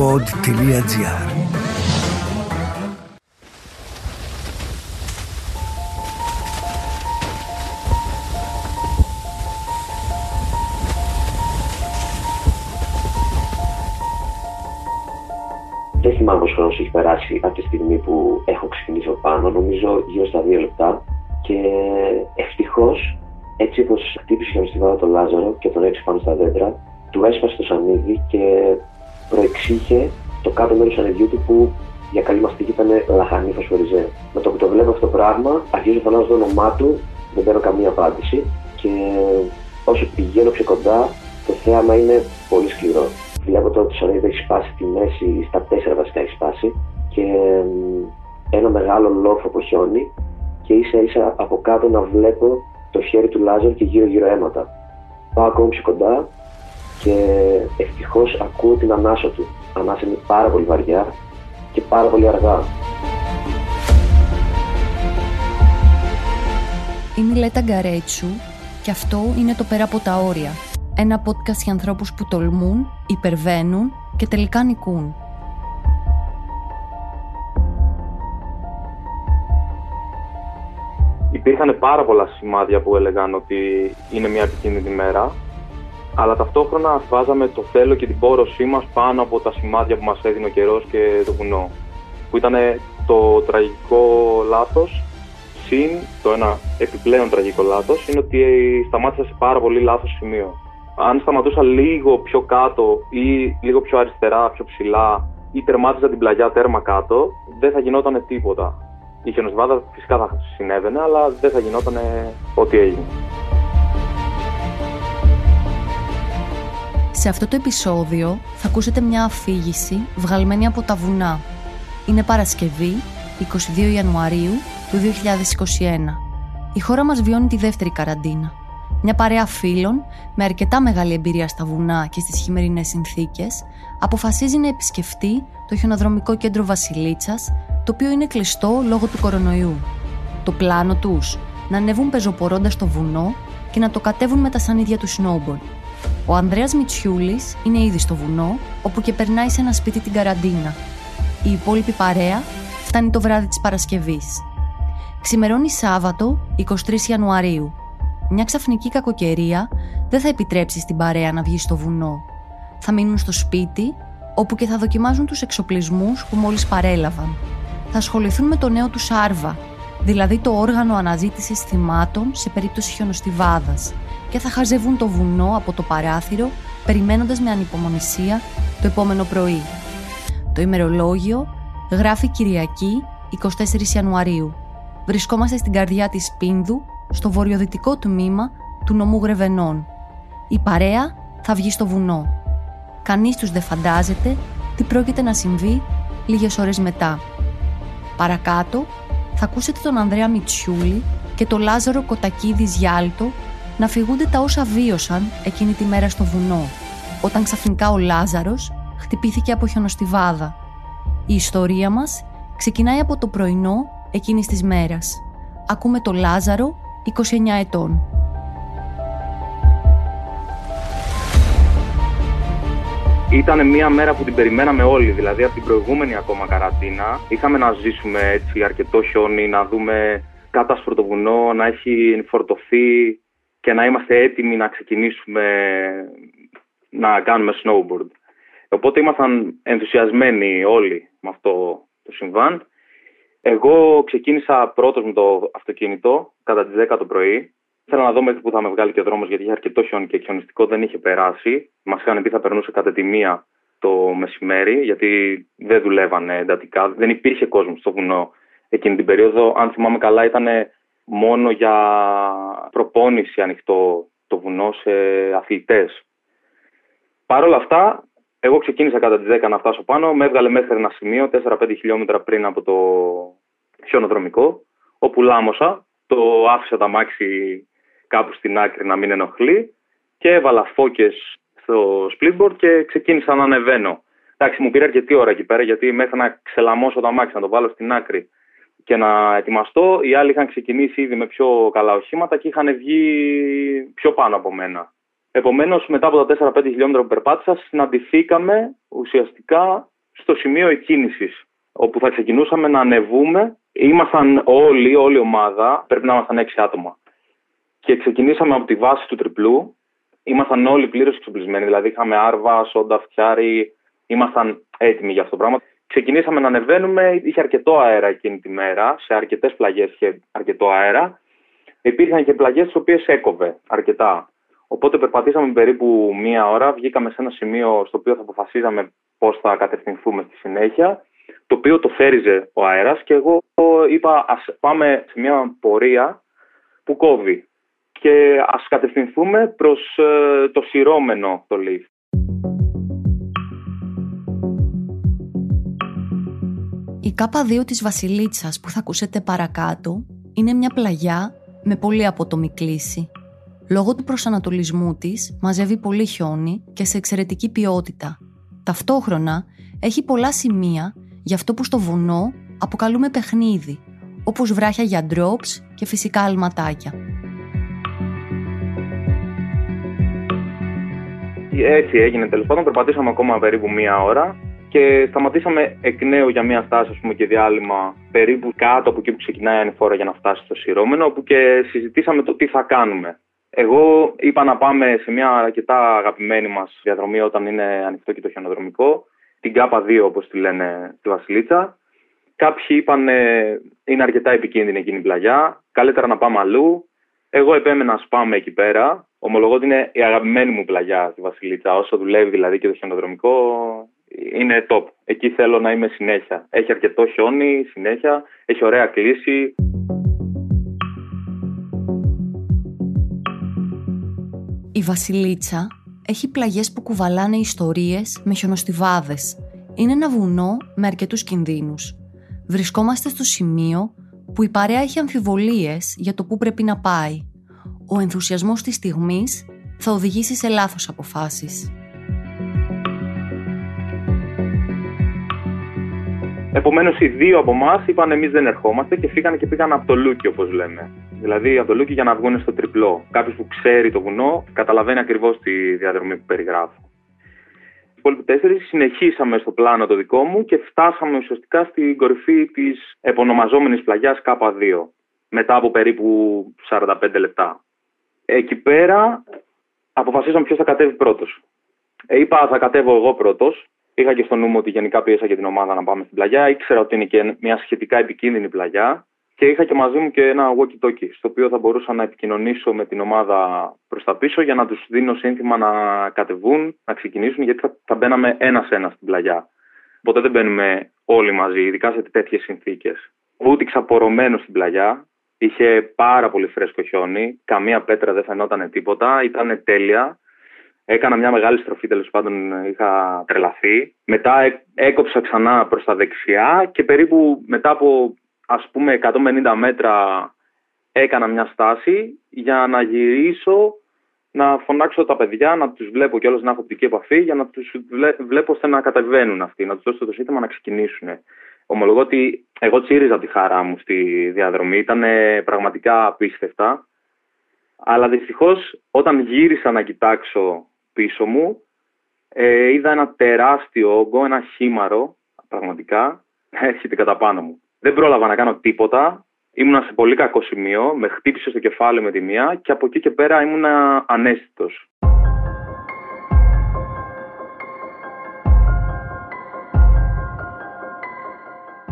pod.gr Δεν θυμάμαι πόσο χρόνο έχει περάσει από τη στιγμή που έχω ξεκινήσει από πάνω. Νομίζω γύρω στα δύο λεπτά. Και ευτυχώς, έτσι όπως χτύπησε η χιονοστιβάδα τον Λάζαρο και τον έξι πάνω στα δέντρα, του έσπασε το σανίδι και προεξήχε το κάτω μέρος του σανιδιού του που για καλή μαστική ήταν λαχανή φωσφοριζέ. Με το που το βλέπω αυτό το πράγμα, αρχίζω να φωνάζω το όνομά του, δεν παίρνω καμία απάντηση και όσο πηγαίνω πιο κοντά, το θέαμα είναι πολύ σκληρό. Βλέπω το σανίδι έχει σπάσει τη μέση, στα τέσσερα βασικά έχει σπάσει και ένα μεγάλο λόφο από χιόνι και ίσα ίσα από κάτω να βλέπω το χέρι του Λάζαρ και γύρω γύρω αίματα. Πάω ακόμη πιο κοντά και ευτυχώς ακούω την ανάσα του. Ανάσα είναι πάρα πολύ βαριά και πάρα πολύ αργά. Είμαι η Λέτα Γκαρέτσου και αυτό είναι το Πέρα από τα Όρια. Ένα podcast για ανθρώπους που τολμούν, υπερβαίνουν και τελικά νικούν. Υπήρχαν πάρα πολλά σημάδια που έλεγαν ότι είναι μια επικίνδυνη μέρα, αλλά ταυτόχρονα βάζαμε το θέλω και την πόρωσή μας πάνω από τα σημάδια που μας έδινε ο καιρός και το βουνό. Που ήταν το τραγικό λάθος, συν το ένα επιπλέον τραγικό λάθος, είναι ότι σταμάτησα σε πάρα πολύ λάθος σημείο. Αν σταματούσα λίγο πιο κάτω ή λίγο πιο αριστερά, πιο ψηλά ή τερμάτιζα την πλαγιά τέρμα κάτω, δεν θα γινόταν τίποτα. Η χιονοστιβάδα φυσικά θα συνέβαινε, αλλά δεν θα γινόταν ό,τι έγινε. Σε αυτό το επεισόδιο θα ακούσετε μια αφήγηση βγαλμένη από τα βουνά. Είναι Παρασκευή, 22 Ιανουαρίου του 2021. Η χώρα μας βιώνει τη δεύτερη καραντίνα. Μια παρέα φίλων με αρκετά μεγάλη εμπειρία στα βουνά και στις χειμερινές συνθήκες αποφασίζει να επισκεφτεί το χιονοδρομικό κέντρο Βασιλίτσας το οποίο είναι κλειστό λόγω του κορονοϊού. Το πλάνο τους να ανεβούν πεζοπορώντας το βουνό και να το κατέβουν με τα σανίδια του snowboard. Ο Ανδρέας Μιτσιούλης είναι ήδη στο βουνό, όπου και περνάει σε ένα σπίτι την καραντίνα. Η υπόλοιπη παρέα φτάνει το βράδυ της Παρασκευής. Ξημερώνει Σάββατο, 23 Ιανουαρίου. Μια ξαφνική κακοκαιρία δεν θα επιτρέψει στην παρέα να βγει στο βουνό. Θα μείνουν στο σπίτι, όπου και θα δοκιμάζουν τους εξοπλισμούς που μόλις παρέλαβαν. Θα ασχοληθούν με το νέο τους Σάρβα, δηλαδή το όργανο αναζήτησης θυμάτων σε περίπτωση χιονοστιβάδας και θα χαζεύουν το βουνό από το παράθυρο περιμένοντας με ανυπομονησία το επόμενο πρωί. Το ημερολόγιο γράφει Κυριακή 24 Ιανουαρίου. Βρισκόμαστε στην καρδιά της Πίνδου, στο βορειοδυτικό τμήμα του νομού Γρεβενών. Η παρέα θα βγει στο βουνό. Κανείς τους δεν φαντάζεται τι πρόκειται να συμβεί λίγες ώρες μετά. Παρακάτω θα ακούσετε τον Ανδρέα Μιτσιούλη και τον Λάζαρο Κοτακίδης Γιάλτο να φυγούνται τα όσα βίωσαν εκείνη τη μέρα στο βουνό, όταν ξαφνικά ο Λάζαρος χτυπήθηκε από χιονοστιβάδα. Η ιστορία μας ξεκινάει από το πρωινό εκείνης της μέρας. Ακούμε το Λάζαρο, 29 ετών. Ήταν μια μέρα που την περιμέναμε όλοι, δηλαδή από την προηγούμενη ακόμα καραντίνα. Είχαμε να ζήσουμε έτσι αρκετό χιόνι, να δούμε κάτω το βουνό, να έχει φορτωθεί και να είμαστε έτοιμοι να ξεκινήσουμε να κάνουμε snowboard. Οπότε ήμασταν ενθουσιασμένοι όλοι με αυτό το συμβάν. Εγώ ξεκίνησα πρώτος με το αυτοκίνητο κατά τις 10 το πρωί. Θέλω να δω μέχρι που θα με βγάλει και ο δρόμος γιατί είχε αρκετό χιόνι και χιονιστικό δεν είχε περάσει. Μας είχαν πει θα περνούσε κατά τη μία το μεσημέρι γιατί δεν δουλεύανε εντατικά. Δεν υπήρχε κόσμος στο βουνό εκείνη την περίοδο. Αν θυμάμαι καλά ήταν μόνο για προπόνηση ανοιχτό το βουνό σε αθλητές. Παρ' όλα αυτά, εγώ ξεκίνησα κατά τις 10 να φτάσω πάνω, με έβγαλε μέχρι ένα σημείο 4-5 χιλιόμετρα πριν από το χιονοδρομικό, όπου λάμωσα, το άφησα τα μάξι κάπου στην άκρη να μην ενοχλεί και έβαλα φώκες στο splitboard και ξεκίνησα να ανεβαίνω. Εντάξει, μου πήρε αρκετή ώρα εκεί πέρα γιατί μέχρι να ξελαμώσω τα μάξι, να το βάλω στην άκρη και να ετοιμαστώ. Οι άλλοι είχαν ξεκινήσει ήδη με πιο καλά οχήματα και είχαν βγει πιο πάνω από μένα. Επομένως, μετά από τα 4-5 χιλιόμετρα που περπάτησα, συναντηθήκαμε ουσιαστικά στο σημείο εκκίνησης όπου θα ξεκινούσαμε να ανεβούμε. Ήμασταν όλοι, όλη η ομάδα, πρέπει να ήμασταν έξι άτομα. Και ξεκινήσαμε από τη βάση του τριπλού. Ήμασταν όλοι πλήρως εξοπλισμένοι. Δηλαδή είχαμε άρβα, σόντα, φτιάρι. Ήμασταν έτοιμοι για αυτό το πράγμα. Ξεκινήσαμε να ανεβαίνουμε. Είχε αρκετό αέρα εκείνη τη μέρα. Σε αρκετές πλαγιές είχε αρκετό αέρα. Υπήρχαν και πλαγιές τις οποίες έκοβε αρκετά. Οπότε περπατήσαμε περίπου μία ώρα. Βγήκαμε σε ένα σημείο στο οποίο θα αποφασίζαμε πώς θα κατευθυνθούμε στη συνέχεια το οποίο το θέριζε ο αέρας και εγώ είπα ας πάμε σε μια πορεία που κόβει και ας κατευθυνθούμε προς ε, το σειρώμενο το lift. Η ΚΑΠΑ 2 της Βασιλίτσας που θα ακούσετε παρακάτω είναι μια πλαγιά με πολύ απότομη κλίση. Λόγω του προσανατολισμού της μαζεύει πολύ χιόνι και σε εξαιρετική ποιότητα. Ταυτόχρονα έχει πολλά σημεία για αυτό που στο βουνό αποκαλούμε παιχνίδι, όπως βράχια για drops και φυσικά αλματάκια. Έτσι έγινε τέλος πάντων. Περπατήσαμε ακόμα περίπου μία ώρα και σταματήσαμε εκ νέου για μία στάση πούμε, και διάλειμμα περίπου κάτω από εκεί που ξεκινάει η ανηφόρα για να φτάσει στο σειρώμενο, όπου και συζητήσαμε το τι θα κάνουμε. Εγώ είπα να πάμε σε μια αρκετά αγαπημένη μας διαδρομή όταν είναι ανοιχτό και το χιονοδρομικό την ΚΑΠΑ 2 όπως τη λένε τη Βασιλίτσα. Κάποιοι είπαν ε, είναι αρκετά επικίνδυνη εκείνη η πλαγιά, καλύτερα να πάμε αλλού. Εγώ επέμενα να πάμε εκεί πέρα. Ομολογώ ότι είναι η αγαπημένη μου πλαγιά στη Βασιλίτσα. Όσο δουλεύει δηλαδή και το χιονοδρομικό, είναι top. Εκεί θέλω να είμαι συνέχεια. Έχει αρκετό χιόνι συνέχεια, έχει ωραία κλίση. Η Βασιλίτσα έχει πλαγιές που κουβαλάνε ιστορίες με χιονοστιβάδες. Είναι ένα βουνό με αρκετούς κινδύνους. Βρισκόμαστε στο σημείο που η παρέα έχει αμφιβολίες για το πού πρέπει να πάει. Ο ενθουσιασμός της στιγμής θα οδηγήσει σε λάθος αποφάσεις. Επομένως, οι δύο από εμάς είπαν: Εμείς δεν ερχόμαστε και φύγανε και πήγαν από το Λούκι, όπως λέμε. Δηλαδή από το Λούκι για να βγουν στο τριπλό. Κάποιος που ξέρει το βουνό καταλαβαίνει ακριβώς τη διαδρομή που περιγράφω. Οι υπόλοιποι τέσσερις συνεχίσαμε στο πλάνο το δικό μου και φτάσαμε ουσιαστικά στην κορυφή της επωνομαζόμενης πλαγιάς K2. Μετά από περίπου 45 λεπτά. Εκεί πέρα αποφασίσαμε ποιος θα κατέβει πρώτος. Ε, είπα θα κατέβω εγώ πρώτος Είχα και στο νου μου ότι γενικά πίεσα και την ομάδα να πάμε στην πλαγιά. Ήξερα ότι είναι και μια σχετικά επικίνδυνη πλαγιά. Και είχα και μαζί μου και ένα walkie-talkie, στο οποίο θα μπορούσα να επικοινωνήσω με την ομάδα προς τα πίσω για να τους δίνω σύνθημα να κατεβούν, να ξεκινήσουν, γιατί θα, θα μπαίναμε ένα-ένα στην πλαγιά. Ποτέ δεν μπαίνουμε όλοι μαζί, ειδικά σε τέτοιες συνθήκες. Βούτυξα πορωμένο στην πλαγιά. Είχε πάρα πολύ φρέσκο χιόνι. Καμία πέτρα δεν φαινόταν τίποτα. Ήταν τέλεια. Έκανα μια μεγάλη στροφή, τέλος πάντων είχα τρελαθεί. Μετά έκοψα ξανά προς τα δεξιά και περίπου μετά από ας πούμε 150 μέτρα έκανα μια στάση για να γυρίσω, να φωνάξω τα παιδιά, να τους βλέπω κιόλας να έχω οπτική επαφή για να τους βλέπω ώστε να κατεβαίνουν αυτοί, να τους δώσω το σύνθημα να ξεκινήσουν. Ομολογώ ότι εγώ τσίριζα τη χαρά μου στη διαδρομή, ήταν πραγματικά απίστευτα. Αλλά δυστυχώς όταν γύρισα να κοιτάξω πίσω μου ε, είδα ένα τεράστιο όγκο, ένα χήμαρο πραγματικά, έρχεται κατά πάνω μου. Δεν πρόλαβα να κάνω τίποτα, ήμουνα σε πολύ κακό σημείο, με χτύπησε στο κεφάλι με τη μία και από εκεί και πέρα ήμουνα ανέστητος.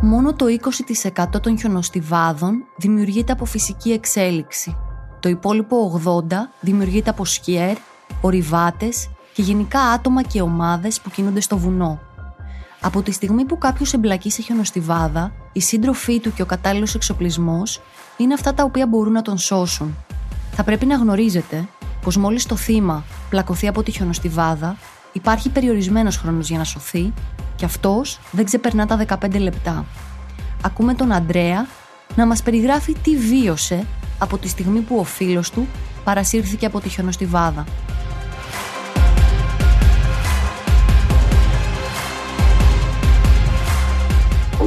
Μόνο το 20% των χιονοστιβάδων δημιουργείται από φυσική εξέλιξη. Το υπόλοιπο 80% δημιουργείται από σκιέρ ορειβάτες και γενικά άτομα και ομάδες που κινούνται στο βουνό. Από τη στιγμή που κάποιος εμπλακεί σε χιονοστιβάδα, η σύντροφή του και ο κατάλληλος εξοπλισμός είναι αυτά τα οποία μπορούν να τον σώσουν. Θα πρέπει να γνωρίζετε πως μόλις το θύμα πλακωθεί από τη χιονοστιβάδα, υπάρχει περιορισμένος χρόνος για να σωθεί και αυτός δεν ξεπερνά τα 15 λεπτά. Ακούμε τον Αντρέα να μας περιγράφει τι βίωσε από τη στιγμή που ο φίλος του παρασύρθηκε από τη χιονοστιβάδα.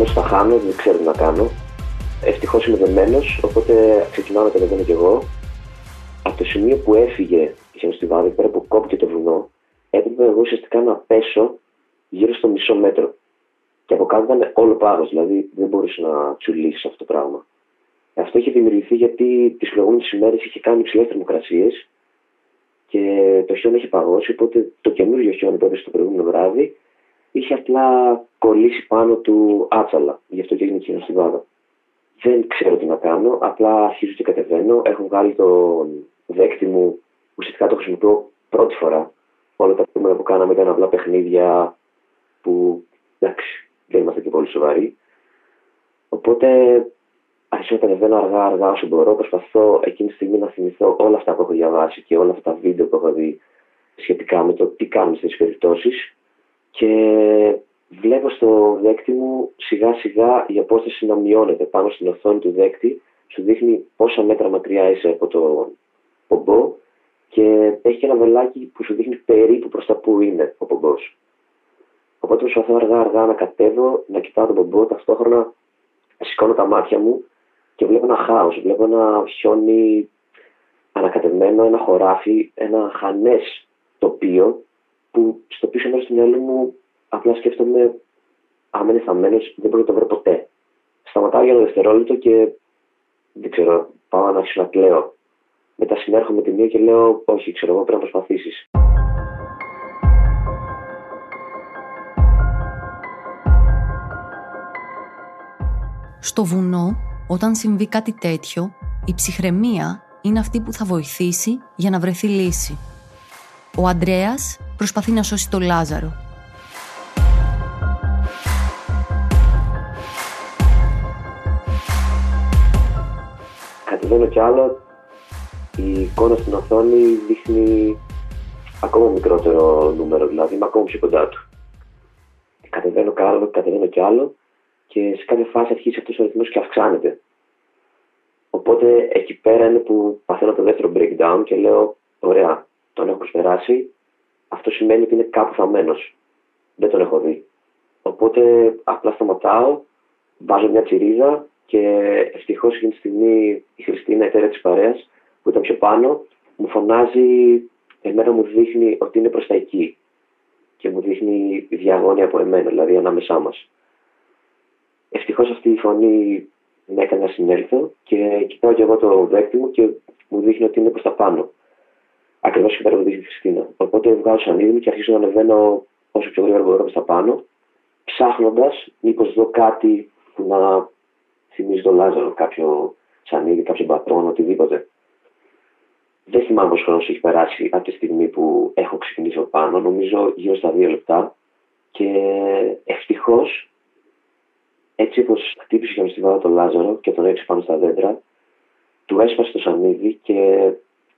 Όμω τα χάνω, δεν ξέρω τι να κάνω. Ευτυχώς είμαι δεμένος, οπότε ξεκινάω να κατεβαίνω κι εγώ. Από το σημείο που έφυγε η χιονοστιβάδα, πέρα που κόπηκε το βουνό, έπρεπε εγώ ουσιαστικά να πέσω γύρω στο μισό μέτρο. Και από κάτω ήταν όλο πάγος, δηλαδή δεν μπορούσε να τσουλήσει αυτό το πράγμα. Αυτό είχε δημιουργηθεί γιατί τις προηγούμενες ημέρες είχε κάνει ψηλέ θερμοκρασίες και το χιόνι είχε παγώσει. Οπότε το καινούριο χιόνι που έπεσε το προηγούμενο βράδυ είχε απλά κολλήσει πάνω του άτσαλα. Γι' αυτό και έγινε εκείνος στη βάδα. Δεν ξέρω τι να κάνω. Απλά αρχίζω και κατεβαίνω. Έχω βγάλει το δέκτη μου. Ουσιαστικά το χρησιμοποιώ πρώτη φορά. Όλα τα προηγούμενα που κάναμε ήταν απλά παιχνίδια που εντάξει, δεν είμαστε και πολύ σοβαροί. Οπότε αρχίζω να κατεβαίνω αργά-αργά όσο μπορώ. Προσπαθώ εκείνη τη στιγμή να θυμηθώ όλα αυτά που έχω διαβάσει και όλα αυτά τα βίντεο που έχω δει σχετικά με το τι κάνουμε στις περιπτώσεις. Και βλέπω στο δέκτη μου σιγά σιγά η απόσταση να μειώνεται πάνω στην οθόνη του δέκτη. Σου δείχνει πόσα μέτρα μακριά είσαι από το πομπό και έχει ένα βελάκι που σου δείχνει περίπου προς τα που είναι ο πομπός. Οπότε προσπαθώ αργά-αργά να κατέβω, να κοιτάω τον πομπό, ταυτόχρονα σηκώνω τα μάτια μου και βλέπω ένα χάος. Βλέπω ένα χιόνι ανακατεμένο, ένα χωράφι, ένα χανές τοπίο που στο πίσω μέρος του μυαλού μου απλά σκέφτομαι άμα είναι θαμμένος δεν μπορώ να το βρω ποτέ. Σταματάω για ένα δευτερόλεπτο και δεν ξέρω, πάω να αρχίσω να κλαίω. Μετά συνέρχομαι τη μία και λέω: Όχι, ξέρω εγώ, πρέπει να προσπαθήσεις. Στο βουνό, όταν συμβεί κάτι τέτοιο, η ψυχραιμία είναι αυτή που θα βοηθήσει για να βρεθεί λύση. Ο Αντρέας προσπαθεί να σώσει τον Λάζαρο. Κατεβαίνω κι άλλο, η εικόνα στην οθόνη δείχνει ακόμα μικρότερο νούμερο, δηλαδή είμαι ακόμα πιο κοντά του. Κατεβαίνω κι άλλο, κατεβαίνω κι άλλο και σε κάποια φάση αρχίζει αυτός ο ρυθμός και αυξάνεται. Οπότε εκεί πέρα είναι που παθαίνω το δεύτερο breakdown και λέω: Ωραία, τον έχω προσπεράσει. Αυτό σημαίνει ότι είναι κάπου θαμμένος. Δεν τον έχω δει. Οπότε απλά σταματάω, βάζω μια τσιρίδα και ευτυχώς εκείνη τη στιγμή η Χριστίνα, η τέρα της παρέας, που ήταν πιο πάνω, μου φωνάζει, εμένα μου δείχνει ότι είναι προς τα εκεί. Και μου δείχνει διαγώνια από εμένα, δηλαδή ανάμεσά μας. Ευτυχώς αυτή η φωνή με έκανε να συνέλθω και κοιτάω και εγώ το δέκτη μου και μου δείχνει ότι είναι προς τα πάνω. Ακριβώς και πέρα από τη Χριστίνα. Οπότε βγάζω σανίδι μου και αρχίζω να ανεβαίνω όσο πιο γρήγορα μπορώ προς τα πάνω, ψάχνοντας μήπως δω κάτι που να θυμίζει τον Λάζαρο, κάποιο σανίδι, κάποιο μπατόν, οτιδήποτε. Δεν θυμάμαι πόσο χρόνος έχει περάσει από τη στιγμή που έχω ξεκινήσει από πάνω, νομίζω γύρω στα δύο λεπτά. Και ευτυχώς έτσι όπως χτύπησε για στη τον Λάζαρο και τον έξι πάνω στα δέντρα, του έσπασε το σανίδι και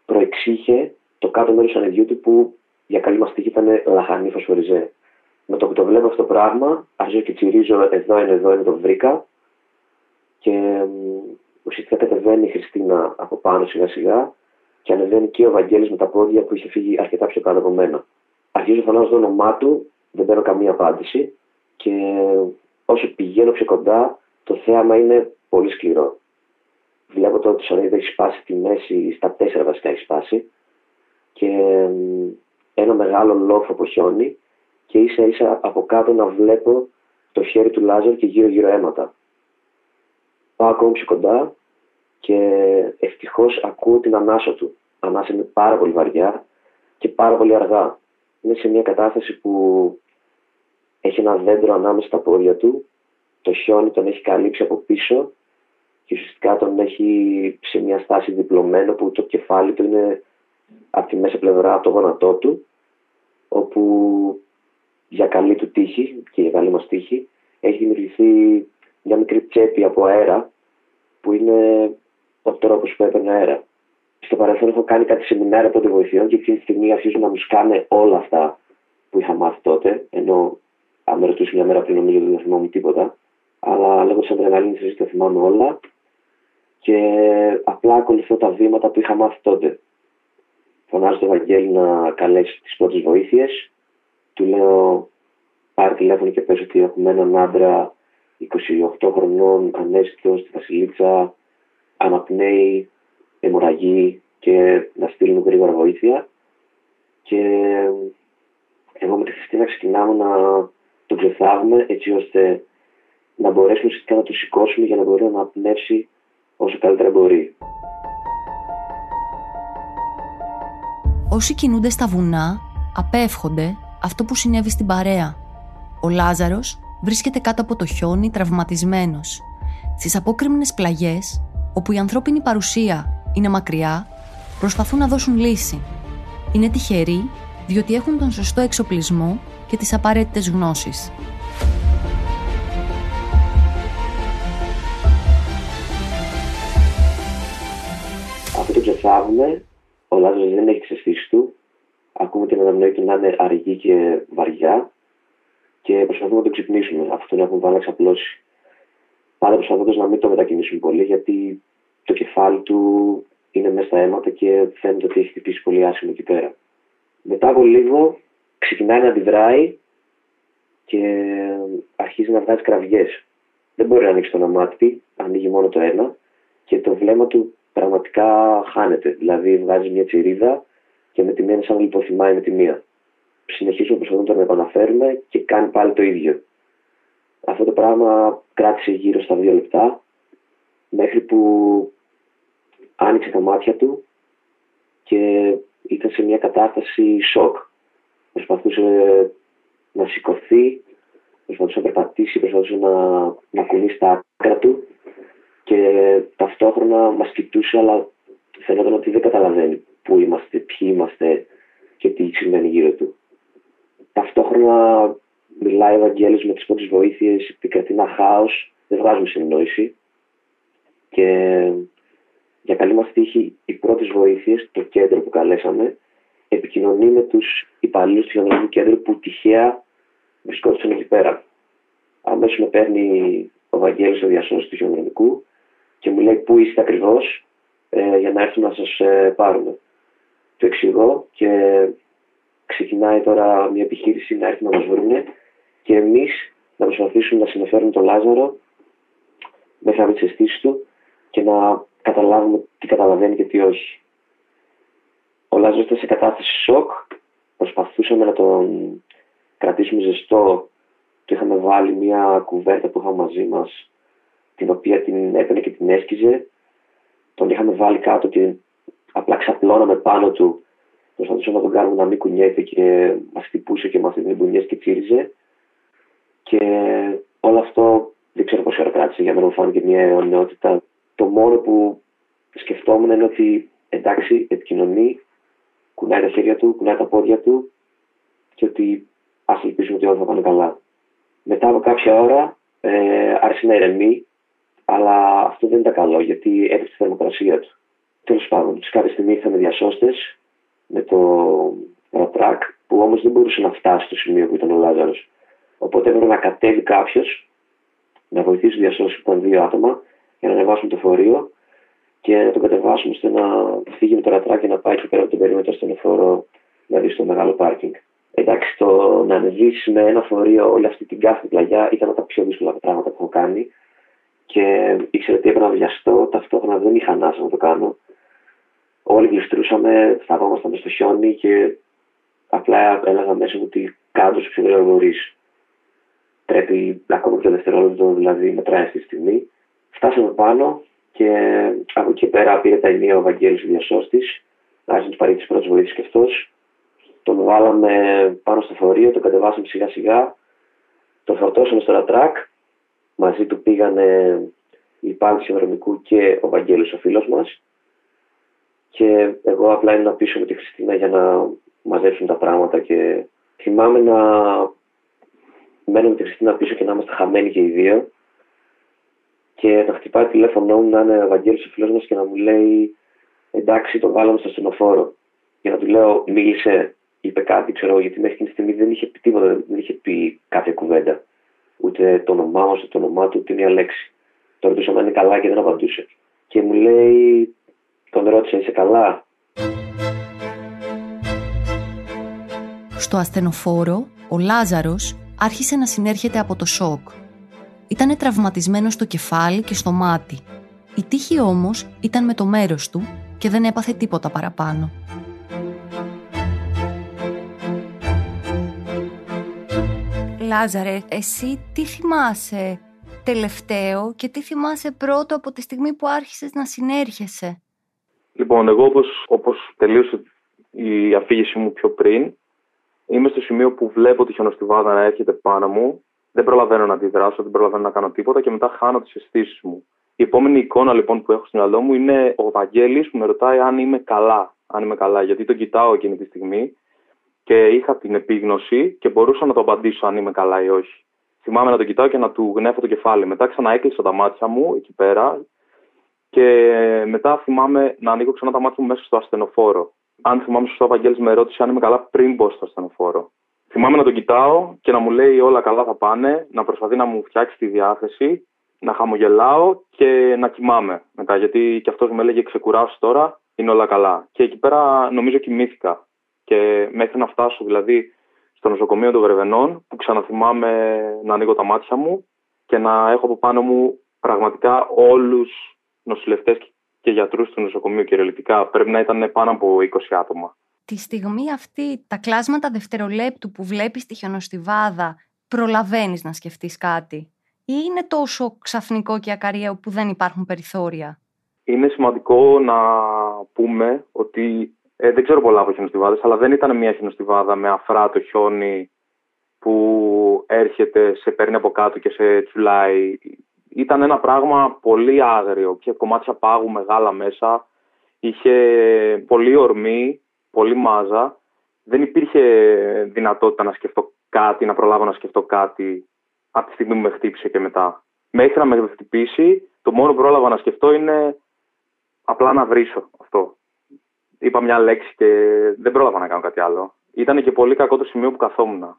προεξήχε το κάτω μέρος του σανιδιού του που για καλή μας τύχη ήταν λαχανή φωσφοριζέ. Με το που το βλέπω αυτό το πράγμα, αρχίζω και τσιρίζω εδώ είναι, εδώ είναι, το βρήκα. Και ουσιαστικά κατεβαίνει η Χριστίνα από πάνω σιγά σιγά και ανεβαίνει και ο Βαγγέλης με τα πόδια που είχε φύγει αρκετά πιο κάτω από μένα. Αρχίζω να φωνάζω το όνομά του, δεν παίρνω καμία απάντηση και όσο πηγαίνω πιο κοντά, το θέαμα είναι πολύ σκληρό. Βλέπω το ότι το έχει σπάσει τη μέση, στα τέσσερα βασικά έχει σπάσει και ένα μεγάλο λόφο από χιόνι και ίσα ίσα από κάτω να βλέπω το χέρι του Λάζαρ και γύρω γύρω αίματα. Πάω ακόμα πιο κοντά και ευτυχώς ακούω την ανάσα του. Ανάσα είναι πάρα πολύ βαριά και πάρα πολύ αργά. Είναι σε μια κατάσταση που έχει ένα δέντρο ανάμεσα στα πόδια του, το χιόνι τον έχει καλύψει από πίσω και ουσιαστικά τον έχει σε μια στάση διπλωμένο που το κεφάλι του είναι από τη μέσα πλευρά από το γόνατό του όπου για καλή του τύχη και για καλή μας τύχη έχει δημιουργηθεί μια μικρή τσέπη από αέρα που είναι ο τρόπος που έπαιρνε αέρα. Στο παρελθόν έχω κάνει κάτι σεμινάρια πρώτη βοηθειών και εκείνη τη στιγμή αρχίζουν να μου σκάνε όλα αυτά που είχα μάθει τότε, ενώ αν με ρωτήσει μια μέρα πριν, νομίζω ότι δεν θυμάμαι τίποτα. Αλλά λέγω σαν τρεγαλίνη συζήτηση, τα θυμάμαι όλα. Και απλά ακολουθώ τα βήματα που είχα μάθει τότε. Φωνάζω τον Βαγγέλη να καλέσει τις πρώτες βοήθειες. Του λέω πάρει τηλέφωνο και πες ότι έχουμε έναν άντρα 28 χρονών, ανέστητος στη Βασιλίτσα, αναπνέει, αιμορραγεί και να στείλουν γρήγορα βοήθεια. Και εγώ με τη Χριστίνα ξεκινάμε να τον ξεθάβουμε έτσι ώστε να μπορέσουμε ουσιαστικά να το σηκώσουμε για να μπορεί να πνεύσει όσο καλύτερα μπορεί. Όσοι κινούνται στα βουνά, απέφχονται αυτό που συνέβη στην παρέα. Ο Λάζαρος βρίσκεται κάτω από το χιόνι τραυματισμένος. Στις απόκριμνες πλαγιές, όπου η ανθρώπινη παρουσία είναι μακριά, προσπαθούν να δώσουν λύση. Είναι τυχεροί διότι έχουν τον σωστό εξοπλισμό και τις απαραίτητες γνώσεις. Αυτό το ξεφράγουμε, ο Λάζαρος δεν έχει ξεσφίσει του. Ακούμε την αναμνόη του να είναι αργή και βαριά και προσπαθούμε να το ξυπνήσουμε. Αυτό τον έχουμε βάλει να ξαπλώσει. Πάντα προσπαθώντας να μην το μετακινήσουμε πολύ, γιατί το κεφάλι του είναι μέσα στα αίματα και φαίνεται ότι έχει χτυπήσει πολύ άσχημα εκεί πέρα. Μετά από λίγο ξεκινάει να αντιδράει και αρχίζει να βγάζει κραυγές. Δεν μπορεί να ανοίξει το μάτι, ανοίγει μόνο το ένα και το βλέμμα του πραγματικά χάνεται. Δηλαδή βγάζει μια τσιρίδα και με τη μία είναι σαν να λιποθυμάει με τη μία. Συνεχίζουμε προσπαθούμε να τον επαναφέρουμε και κάνει πάλι το ίδιο. Αυτό το πράγμα κράτησε γύρω στα δύο λεπτά μέχρι που άνοιξε τα μάτια του και ήταν σε μια κατάσταση σοκ. Προσπαθούσε να σηκωθεί, προσπαθούσε να περπατήσει, προσπαθούσε να, να κουνήσει τα άκρα του και ταυτόχρονα μας κοιτούσε αλλά φαίνονταν ότι δεν καταλαβαίνει πού είμαστε, ποιοι είμαστε και τι σημαίνει γύρω του. Ταυτόχρονα μιλάει ο Ευαγγέλης με τις πρώτες βοήθειες, επικρατεί ένα χάος, δεν βγάζουμε συνεννόηση και για καλή μας τύχη οι πρώτες βοήθειες, το κέντρο που καλέσαμε, επικοινωνεί με τους υπαλλήλους του Γενικού Κέντρου που τυχαία βρισκόντουσαν εκεί πέρα. Αμέσως με παίρνει ο Βαγγέλης ο διασώσης του Γενικού και μου λέει πού είστε ακριβώς ε, για να έρθουμε να σας ε, πάρουμε. Το εξηγώ και ξεκινάει τώρα μια επιχείρηση να έρθει να μας βρουν και εμείς να προσπαθήσουμε να συνεφέρουμε τον Λάζαρο μέχρι να τις αισθήσεις του και να καταλάβουμε τι καταλαβαίνει και τι όχι. Ο Λάζαρος ήταν σε κατάσταση σοκ. Προσπαθούσαμε να τον κρατήσουμε ζεστό. Του είχαμε βάλει μια κουβέρτα που είχαμε μαζί μας την οποία την έπαιρνε και την έσκιζε. Τον είχαμε βάλει κάτω και απλά ξαπλώναμε πάνω του. Προσπαθούσαμε να τον κάνουμε να μην κουνιέται και μας χτυπούσε και μας δίνει μπουνιές και τσίριζε. Και όλο αυτό δεν ξέρω πόση ώρα κράτησε. Για μένα μου φάνηκε μια αιωνιότητα. Το μόνο που σκεφτόμουν είναι ότι εντάξει, επικοινωνεί, κουνάει τα χέρια του, κουνάει τα πόδια του και ότι ας ελπίσουμε ότι όλα θα πάνε καλά. Μετά από κάποια ώρα ε, άρχισε να ηρεμεί, αλλά αυτό δεν ήταν καλό γιατί έπεσε τη θερμοκρασία του. Τέλος πάντων, σε κάποια στιγμή ήρθαμε διασώστες με το ρατράκ που όμως δεν μπορούσε να φτάσει στο σημείο που ήταν ο Λάζαρος. Οπότε έπρεπε να κατέβει κάποιος να βοηθήσει του διασώσει που ήταν δύο άτομα για να ανεβάσουν το φορείο και να τον κατεβάσουμε ώστε να φύγει με το ρατράκι να πάει και πέρα από τον περίμετρο στον εφόρο, δηλαδή στο μεγάλο πάρκινγκ. Εντάξει, το να ανεβείς με ένα φορείο όλη αυτή την κάθε πλαγιά ήταν από τα πιο δύσκολα πράγματα που έχω κάνει και ήξερα ότι έπρεπε να βιαστώ, ταυτόχρονα δεν είχα ανάσα να το κάνω. Όλοι γλιστρούσαμε, σταγόμασταν με στο χιόνι και απλά έλεγα μέσα μου ότι κάτω όσο πιο γρήγορα μπορεί. Πρέπει ακόμα και το δευτερόλεπτο δηλαδή μετράει αυτή τη στιγμή. Φτάσαμε πάνω και από εκεί πέρα πήρε τα ενία ο Βαγγέλης ο διασώστης, άρχισε να του παρέχει τις πρώτες βοήθειες και αυτός. Τον βάλαμε πάνω στο φορείο, τον κατεβάσαμε σιγά σιγά, τον φορτώσαμε στο ρατράκ Μαζί του πήγανε οι υπάλληλοι του και ο Βαγγέλης ο φίλος μας. Και εγώ απλά ήμουν πίσω με τη Χριστίνα για να μαζέψουν τα πράγματα και θυμάμαι να μένω με τη Χριστίνα πίσω και να είμαστε χαμένοι και οι δύο. Και να χτυπάει τηλέφωνο μου να είναι ο Βαγγέλης ο φίλος μας και να μου λέει εντάξει το βάλαμε στο στενοφόρο. Και να του λέω μίλησε, είπε κάτι, ξέρω γιατί μέχρι την στιγμή δεν είχε πει τίποτα, δεν είχε πει κάποια κουβέντα ούτε το όνομά μας, ούτε το όνομά του, ούτε μια λέξη. Το ρωτούσα αν είναι καλά και δεν απαντούσε. Και μου λέει, τον ρώτησε, είσαι καλά; Στο ασθενοφόρο, ο Λάζαρος άρχισε να συνέρχεται από το σοκ. Ήταν τραυματισμένο στο κεφάλι και στο μάτι. Η τύχη όμως ήταν με το μέρος του και δεν έπαθε τίποτα παραπάνω. Λάζαρε, εσύ τι θυμάσαι τελευταίο και τι θυμάσαι πρώτο από τη στιγμή που άρχισες να συνέρχεσαι; Λοιπόν, εγώ όπως, όπως τελείωσε η αφήγηση μου πιο πριν, είμαι στο σημείο που βλέπω τη χιονοστιβάδα να έρχεται πάνω μου, δεν προλαβαίνω να αντιδράσω, δεν προλαβαίνω να κάνω τίποτα και μετά χάνω τις αισθήσεις μου. Η επόμενη εικόνα λοιπόν που έχω στο μυαλό μου είναι ο Βαγγέλης που με ρωτάει αν είμαι καλά. Αν είμαι καλά, γιατί τον κοιτάω εκείνη τη στιγμή και είχα την επίγνωση και μπορούσα να το απαντήσω αν είμαι καλά ή όχι. Θυμάμαι να τον κοιτάω και να του γνέφω το κεφάλι. Μετά ξανά έκλεισα τα μάτια μου εκεί πέρα και μετά θυμάμαι να ανοίγω ξανά τα μάτια μου μέσα στο ασθενοφόρο. Αν θυμάμαι σωστά, ο Βαγγέλης με ρώτησε αν είμαι καλά πριν μπω στο ασθενοφόρο. Θυμάμαι να τον κοιτάω και να μου λέει όλα καλά θα πάνε, να προσπαθεί να μου φτιάξει τη διάθεση, να χαμογελάω και να κοιμάμαι μετά. Γιατί και αυτός μου έλεγε ξεκουράσου τώρα, είναι όλα καλά. Και εκεί πέρα νομίζω κοιμήθηκα. Και μέχρι να φτάσω δηλαδή στο νοσοκομείο των Βρεβενών, που ξαναθυμάμαι να ανοίγω τα μάτια μου και να έχω από πάνω μου πραγματικά όλους νοσηλευτές και γιατρούς του νοσοκομείου κυριολεκτικά. Πρέπει να ήταν πάνω από 20 άτομα. Τη στιγμή αυτή, τα κλάσματα δευτερολέπτου που βλέπεις τη χιονοστιβάδα, προλαβαίνεις να σκεφτείς κάτι; Ή είναι τόσο ξαφνικό και ακαριαίο που δεν υπάρχουν περιθώρια; Είναι σημαντικό να πούμε ότι ε, δεν ξέρω πολλά από χιονοστιβάδες, αλλά δεν ήταν μια χιονοστιβάδα με αφρά το χιόνι που έρχεται, σε παίρνει από κάτω και σε τσουλάει. Ήταν ένα πράγμα πολύ άγριο και κομμάτια πάγου μεγάλα μέσα. Είχε πολύ ορμή, πολύ μάζα. Δεν υπήρχε δυνατότητα να σκεφτώ κάτι, να προλάβω να σκεφτώ κάτι από τη στιγμή που με χτύπησε και μετά. Μέχρι να με χτυπήσει, το μόνο που πρόλαβα να σκεφτώ είναι απλά να βρίσω αυτό. Είπα μια λέξη και δεν πρόλαβα να κάνω κάτι άλλο. Ήταν και πολύ κακό το σημείο που καθόμουν.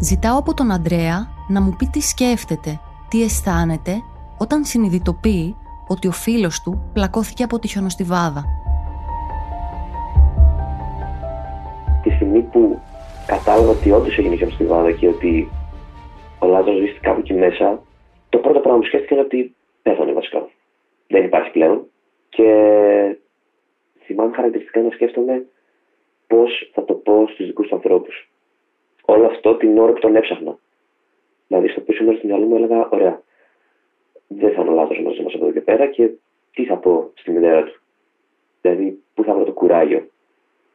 Ζητάω από τον Αντρέα να μου πει τι σκέφτεται, τι αισθάνεται όταν συνειδητοποιεί ότι ο φίλος του πλακώθηκε από τη χιονοστιβάδα. Τη στιγμή που κατάλαβα ότι όντως έγινε χιονοστιβάδα και ότι ο Λάζαρος βρίσκεται κάπου εκεί μέσα, το πρώτο πράγμα που σκέφτηκα είναι ότι πέθανε βασικά. Δεν υπάρχει πλέον. Και θυμάμαι χαρακτηριστικά να σκέφτομαι πώς θα το πω στους δικούς του ανθρώπους. Όλο αυτό την ώρα που τον έψαχνα. Δηλαδή, στο πίσω μέρος του μυαλού μου έλεγα: Ωραία, δεν θα είναι ο λάθο μαζί μας από εδώ και πέρα και τι θα πω στη μητέρα του. Δηλαδή, πού θα βρω το κουράγιο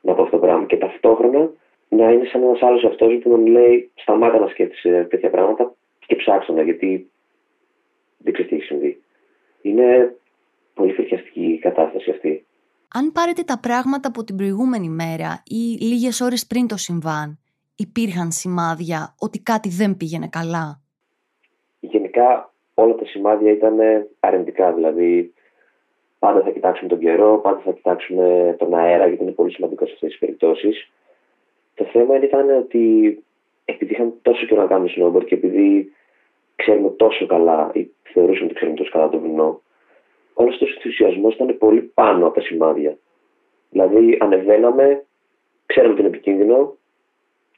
να πω αυτό το πράγμα. Και ταυτόχρονα να είναι σαν ένας άλλος αυτό που να μου λέει: Σταμάτα να σκέφτεσαι τέτοια πράγματα και ψάξω γιατί δεν ξέρεις τι έχει συμβεί. Είναι πολύ φρικιαστική η κατάσταση αυτή. Αν πάρετε τα πράγματα από την προηγούμενη μέρα ή λίγες ώρες πριν το συμβάν, υπήρχαν σημάδια ότι κάτι δεν πήγαινε καλά; Γενικά όλα τα σημάδια ήταν αρνητικά. Δηλαδή, πάντα θα κοιτάξουμε τον καιρό, πάντα θα κοιτάξουμε τον αέρα, γιατί είναι πολύ σημαντικό σε αυτές τις περιπτώσεις. Το θέμα ήταν ότι επειδή είχαμε τόσο καιρό να κάνουμε snowboard και επειδή ξέρουμε τόσο καλά, ή θεωρούσαμε ότι ξέρουμε τόσο καλά το βουνό, όλος αυτός ο ενθουσιασμός ήταν πολύ πάνω από τα σημάδια. Δηλαδή, ανεβαίναμε, ξέραμε ότι είναι επικίνδυνο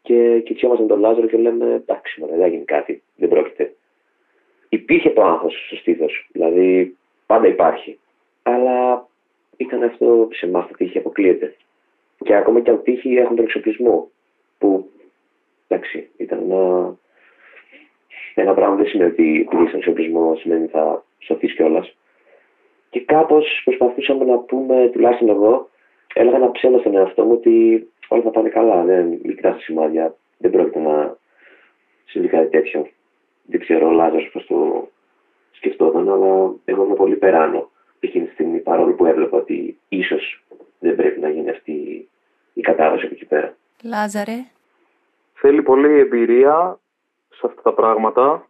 και κοιτιόμασταν τον Λάζαρο και λέμε εντάξει, μόνο δεν γίνει κάτι, δεν πρόκειται υπήρχε το άγχος στο στήθος, δηλαδή πάντα υπάρχει. Αλλά ήταν αυτό σε εμάς το τύχη αποκλείεται. Και ακόμα και αν τύχει έχουν τον εξοπλισμό που εντάξει ήταν ένα, ένα πράγμα δεν σημαίνει ότι επειδή είσαι εξοπλισμό σημαίνει ότι θα σωθείς κιόλας. Και κάπως προσπαθούσαμε να πούμε, τουλάχιστον εγώ, έλεγα να ψέμα στον εαυτό μου ότι όλα θα πάνε καλά. Δεν μικρά σημάδια, δεν πρόκειται να συμβεί κάτι τέτοιο δεν ξέρω ο Λάζαρος πώς το σκεφτόταν, αλλά εγώ είμαι πολύ περάνω εκείνη τη στιγμή, παρόλο που έβλεπα ότι ίσως δεν πρέπει να γίνει αυτή η κατάδοση από εκεί πέρα. Λάζαρε. Θέλει πολύ εμπειρία σε αυτά τα πράγματα,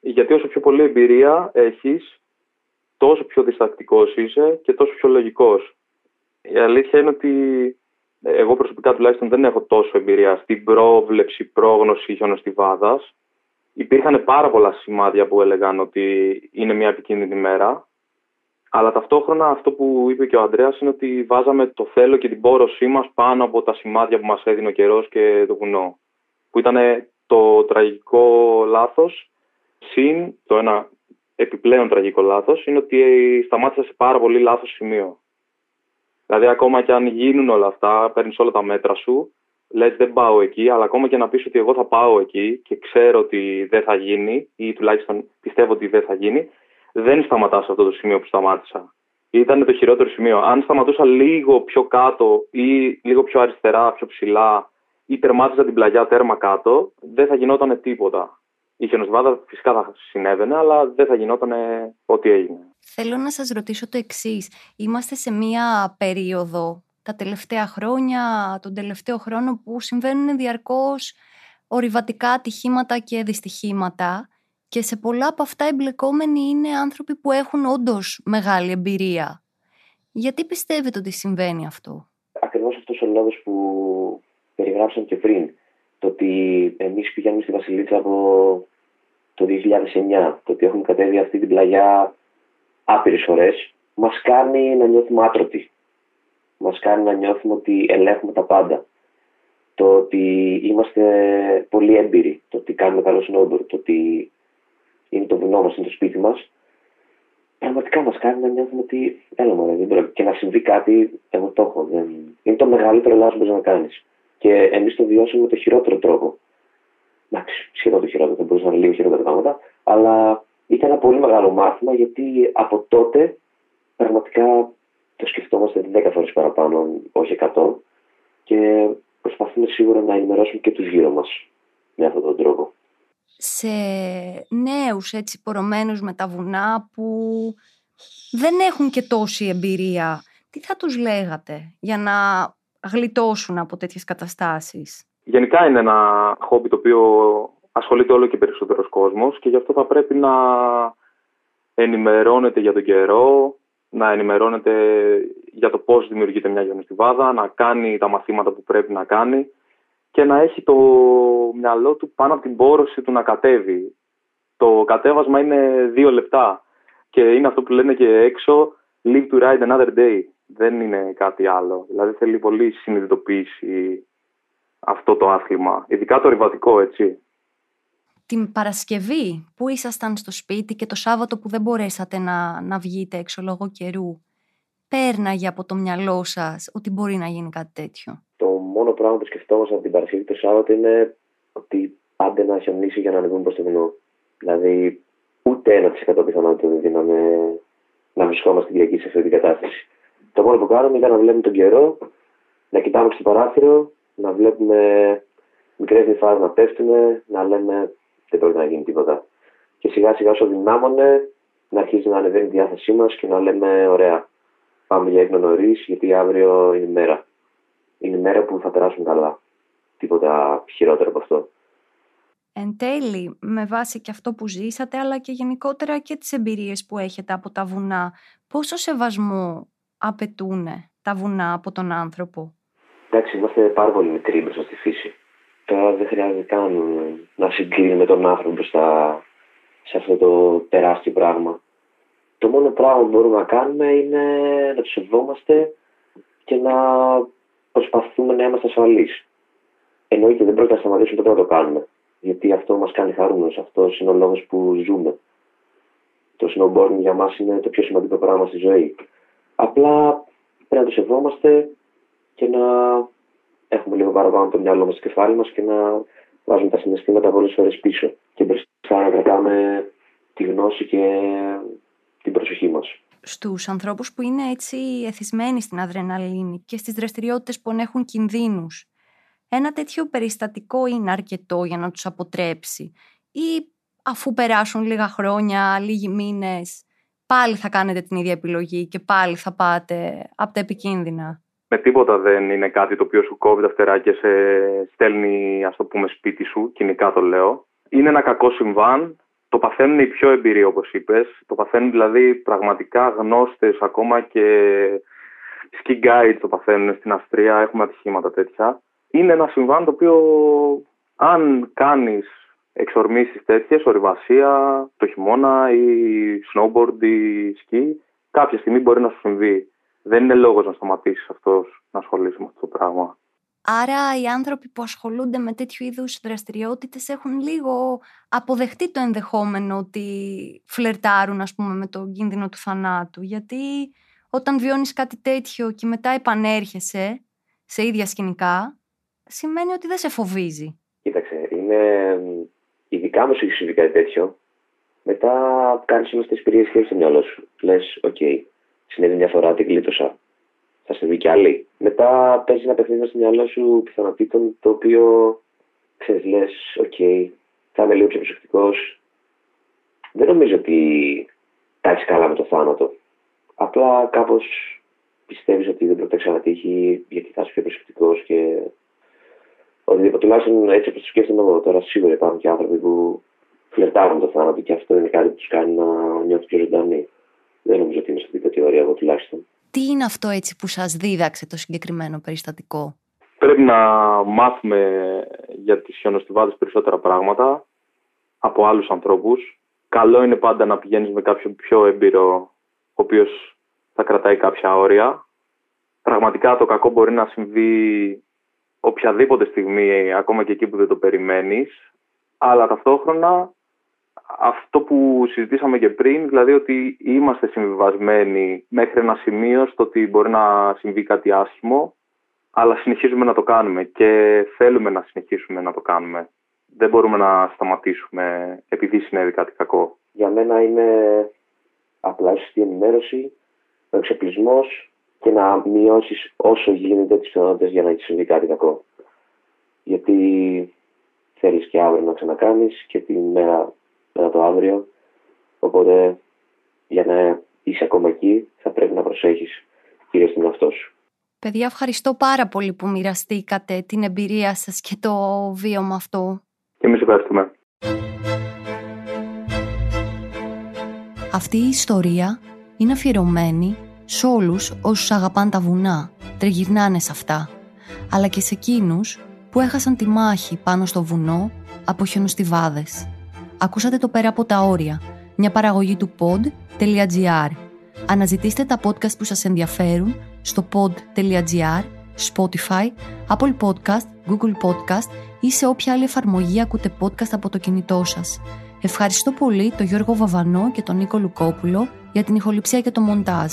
γιατί όσο πιο πολύ εμπειρία έχεις, τόσο πιο διστακτικός είσαι και τόσο πιο λογικός. Η αλήθεια είναι ότι εγώ προσωπικά τουλάχιστον δεν έχω τόσο εμπειρία στην πρόβλεψη, πρόγνωση χιονοστιβάδας υπήρχαν πάρα πολλά σημάδια που έλεγαν ότι είναι μια επικίνδυνη μέρα. Αλλά ταυτόχρονα αυτό που είπε και ο Ανδρέας είναι ότι βάζαμε το θέλω και την πόρωσή μας πάνω από τα σημάδια που μας έδινε ο καιρός και το βουνό. Που ήταν το τραγικό λάθος, συν το ένα επιπλέον τραγικό λάθος, είναι ότι σταμάτησα σε πάρα πολύ λάθος σημείο. Δηλαδή ακόμα και αν γίνουν όλα αυτά, παίρνεις όλα τα μέτρα σου, λες δεν πάω εκεί, αλλά ακόμα και να πεις ότι εγώ θα πάω εκεί και ξέρω ότι δεν θα γίνει ή τουλάχιστον πιστεύω ότι δεν θα γίνει, δεν σταματάς σε αυτό το σημείο που σταμάτησα. Ήταν το χειρότερο σημείο. Αν σταματούσα λίγο πιο κάτω ή λίγο πιο αριστερά, πιο ψηλά ή τερμάτιζα την πλαγιά τέρμα κάτω, δεν θα γινόταν τίποτα. Η χιονοστιβάδα φυσικά θα συνέβαινε, αλλά δεν θα γινόταν ό,τι έγινε. Θέλω να σας ρωτήσω το εξής. Είμαστε σε μία περίοδο τα τελευταία χρόνια, τον τελευταίο χρόνο που συμβαίνουν διαρκώς ορειβατικά ατυχήματα και δυστυχήματα και σε πολλά από αυτά εμπλεκόμενοι είναι άνθρωποι που έχουν όντως μεγάλη εμπειρία. Γιατί πιστεύετε ότι συμβαίνει αυτό; Ακριβώς αυτός ο λόγος που περιγράψαμε και πριν. Το ότι εμείς πηγαίνουμε στη Βασιλίτσα από το 2009, το ότι έχουμε κατέβει αυτή την πλαγιά άπειρες φορές, μας κάνει να νιώθουμε άτρωτοι μας κάνει να νιώθουμε ότι ελέγχουμε τα πάντα. Το ότι είμαστε πολύ έμπειροι, το ότι κάνουμε καλό snowboard, το ότι είναι το βουνό μας, είναι το σπίτι μας, πραγματικά μας κάνει να νιώθουμε ότι έλα μωρέ, δεν πρέπει. Και να συμβεί κάτι, εγώ το έχω. Δεν... Είναι το μεγαλύτερο λάθος που μπορείς να κάνεις. Και εμείς το βιώσαμε με το χειρότερο τρόπο. Εντάξει, σχεδόν το χειρότερο, δεν μπορούσα να είναι λίγο χειρότερα πράγματα, αλλά ήταν ένα πολύ μεγάλο μάθημα γιατί από τότε πραγματικά το σκεφτόμαστε 10 φορές παραπάνω, όχι 100 και προσπαθούμε σίγουρα να ενημερώσουμε και τους γύρω μας με αυτόν τον τρόπο. Σε νέους έτσι πορωμένους με τα βουνά που δεν έχουν και τόση εμπειρία, τι θα τους λέγατε για να γλιτώσουν από τέτοιες καταστάσεις. Γενικά είναι ένα χόμπι το οποίο ασχολείται όλο και περισσότερος κόσμος και γι' αυτό θα πρέπει να ενημερώνεται για τον καιρό, να ενημερώνεται για το πώς δημιουργείται μια γεωνιστιβάδα, να κάνει τα μαθήματα που πρέπει να κάνει και να έχει το μυαλό του πάνω από την πόρωση του να κατέβει. Το κατέβασμα είναι δύο λεπτά και είναι αυτό που λένε και έξω live to ride another day. Δεν είναι κάτι άλλο. Δηλαδή θέλει πολύ συνειδητοποίηση αυτό το άθλημα. Ειδικά το ρηβατικό, έτσι την Παρασκευή που ήσασταν στο σπίτι και το Σάββατο που δεν μπορέσατε να, να βγείτε έξω λόγω καιρού, πέρναγε από το μυαλό σας ότι μπορεί να γίνει κάτι τέτοιο; Το μόνο πράγμα που σκεφτόμαστε από την Παρασκευή το Σάββατο είναι ότι άντε να χιονίσει για να ανεβούμε προς το βουνό. Δηλαδή ούτε ένα της εκατό πιθανότητα δεν δίναμε να βρισκόμαστε Κυριακή σε αυτή την κατάσταση. Το μόνο που κάνουμε ήταν να βλέπουμε τον καιρό, να κοιτάμε στο παράθυρο, να βλέπουμε μικρές νυφάδε να πέφτουν, να λέμε δεν πρέπει να γίνει τίποτα. Και σιγά σιγά όσο δυνάμωνε να αρχίζει να ανεβαίνει η διάθεσή μας και να λέμε: Ωραία, πάμε για ύπνο νωρίς, γιατί αύριο είναι η μέρα. Είναι η μέρα που θα περάσουν καλά. Τίποτα χειρότερο από αυτό. Εν τέλει, με βάση και αυτό που ζήσατε, αλλά και γενικότερα και τις εμπειρίες που έχετε από τα βουνά, πόσο σεβασμό απαιτούν τα βουνά από τον άνθρωπο; Εντάξει, είμαστε πάρα πολύ μικροί μπροστά στη φύση. Τώρα δεν χρειάζεται καν να συγκρίνουμε τον άνθρωπο μπροστά σε αυτό το τεράστιο πράγμα. Το μόνο πράγμα που μπορούμε να κάνουμε είναι να τους σεβόμαστε και να προσπαθούμε να είμαστε ασφαλείς. Εννοείται δεν πρόκειται να σταματήσουμε τότε να το κάνουμε. Γιατί αυτό μας κάνει χαρούμενο. Αυτός είναι ο λόγος που ζούμε. Το snowboarding για μας είναι το πιο σημαντικό πράγμα στη ζωή. Απλά πρέπει να το σεβόμαστε και να έχουμε λίγο παραπάνω το μυαλό μας στο κεφάλι μας και να βάζουμε τα συναισθήματα πολλές φορές πίσω. Και μπροστά να κρατάμε τη γνώση και την προσοχή μας. Στους ανθρώπους που είναι έτσι εθισμένοι στην αδρεναλίνη και στις δραστηριότητες που έχουν κινδύνους, ένα τέτοιο περιστατικό είναι αρκετό για να τους αποτρέψει. Ή αφού περάσουν λίγα χρόνια, λίγοι μήνες, πάλι θα κάνετε την ίδια επιλογή και πάλι θα πάτε από τα επικίνδυνα με τίποτα δεν είναι κάτι το οποίο σου κόβει τα φτερά και σε στέλνει, ας το πούμε, σπίτι σου, κοινικά το λέω. Είναι ένα κακό συμβάν, το παθαίνουν οι πιο εμπειροί όπως είπες, το παθαίνουν δηλαδή πραγματικά γνώστες ακόμα και ski guides το παθαίνουν στην Αυστρία, έχουμε ατυχήματα τέτοια. Είναι ένα συμβάν το οποίο αν κάνεις εξορμήσεις τέτοιες, ορειβασία, το χειμώνα ή snowboard ή ski, κάποια στιγμή μπορεί να σου συμβεί δεν είναι λόγος να σταματήσεις αυτός να ασχολείσαι με αυτό το πράγμα. Άρα οι άνθρωποι που ασχολούνται με τέτοιου είδους δραστηριότητες έχουν λίγο αποδεχτεί το ενδεχόμενο ότι φλερτάρουν ας πούμε με τον κίνδυνο του θανάτου γιατί όταν βιώνεις κάτι τέτοιο και μετά επανέρχεσαι σε ίδια σκηνικά σημαίνει ότι δεν σε φοβίζει. Κοίταξε, είναι. Ειδικά άμα σου συμβεί κάτι τέτοιο. Μετά κάνεις όμως τις περίεργες σχέσεις στο μυαλό σου. Λες, ok, okay, συνέβη μια φορά, την γλίτωσα. Θα συμβεί κι άλλη. Μετά παίζεις ένα παιχνίδι στο μυαλό σου πιθανότητων το οποίο ξέρεις, λες, ok, okay, θα είμαι λίγο πιο προσεκτικός. Δεν νομίζω ότι τα έχεις καλά με το θάνατο. Απλά κάπως πιστεύεις ότι δεν πρόκειται να ξανατύχει γιατί θα είσαι πιο προσεκτικός και οτιδήποτε. Τουλάχιστον έτσι όπως το σκέφτομαι εγώ τώρα, σίγουρα υπάρχουν και άνθρωποι που φλερτάρουν το θάνατο και αυτό είναι κάτι που τους κάνει να νιώθουν πιο ζωντανοί. Δεν νομίζω ότι είναι στην κατηγορία εγώ τουλάχιστον. Τι είναι αυτό έτσι που σας δίδαξε το συγκεκριμένο περιστατικό; Πρέπει να μάθουμε για τις χιονοστιβάδες περισσότερα πράγματα από άλλους ανθρώπους. Καλό είναι πάντα να πηγαίνεις με κάποιον πιο έμπειρο, ο οποίος θα κρατάει κάποια όρια. Πραγματικά το κακό μπορεί να συμβεί οποιαδήποτε στιγμή, ακόμα και εκεί που δεν το περιμένεις. Αλλά ταυτόχρονα αυτό που συζητήσαμε και πριν, δηλαδή ότι είμαστε συμβιβασμένοι μέχρι ένα σημείο στο ότι μπορεί να συμβεί κάτι άσχημο, αλλά συνεχίζουμε να το κάνουμε και θέλουμε να συνεχίσουμε να το κάνουμε. Δεν μπορούμε να σταματήσουμε επειδή συνέβη κάτι κακό. Για μένα είναι απλά η ενημέρωση, ο εξοπλισμός και να μειώσεις όσο γίνεται τις πιθανότητες για να συμβεί κάτι κακό. Γιατί θέλεις και αύριο να ξανακάνεις και τη μέρα μετά το αύριο. Οπότε για να είσαι ακόμα εκεί θα πρέπει να προσέχεις κυρίω τον εαυτό σου. Παιδιά, ευχαριστώ πάρα πολύ που μοιραστήκατε την εμπειρία σας και το βίωμα αυτό. Και εμείς ευχαριστούμε. Αυτή η ιστορία είναι αφιερωμένη σε όλους όσους αγαπάν τα βουνά, τριγυρνάνε σε αυτά, αλλά και σε εκείνους που έχασαν τη μάχη πάνω στο βουνό από χιονοστιβάδες. Ακούσατε το πέρα από τα όρια, μια παραγωγή του pod.gr. Αναζητήστε τα podcast που σας ενδιαφέρουν στο pod.gr, Spotify, Apple Podcast, Google Podcast ή σε όποια άλλη εφαρμογή ακούτε podcast από το κινητό σας. Ευχαριστώ πολύ τον Γιώργο Βαβανό και τον Νίκο Λουκόπουλο για την ηχοληψία και το μοντάζ.